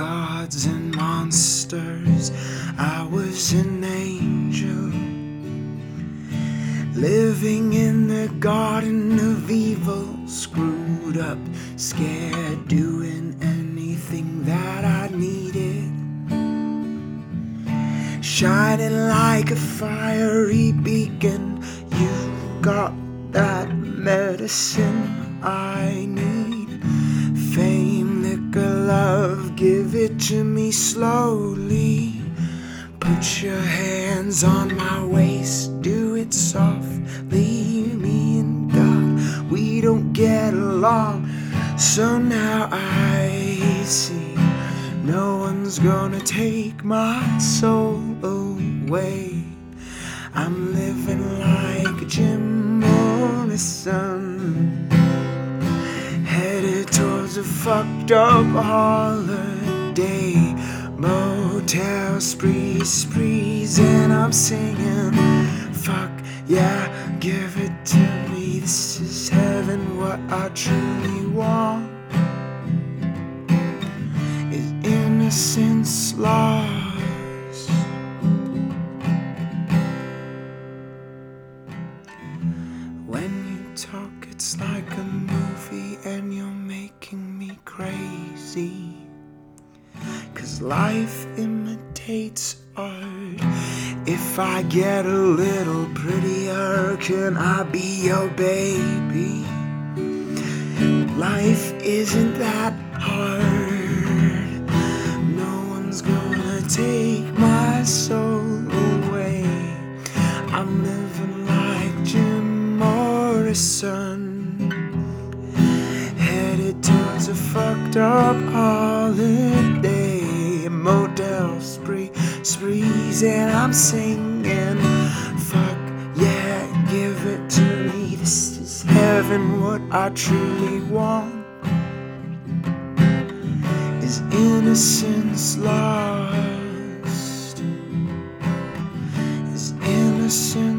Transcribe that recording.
gods and monsters. I was an angel. Living in the garden of evil, screwed up, scared, doing anything that I needed. Shining like a fiery beacon, you got that medicine I need. Give it to me slowly. Put your hands on my waist, do it softly. Me and God, we don't get along. So now I see no one's gonna take my soul away. I'm living like Jim Morrison, fucked up holiday. Motel sprees, sprees, and I'm singing. Fuck yeah, give it to me. This is heaven, what I truly want. Is innocence lost? It's like a movie, and you're making me crazy. Cause life imitates art. If I get a little prettier, can I be your baby? Life isn't that hard. No one's gonna take my soul away. I'm living like Jim Morrison headed towards a fucked up holiday. Motel spree, sprees, and I'm singing. Fuck yeah, give it to me. This is heaven, what I truly want. Is innocence lost? Is innocence?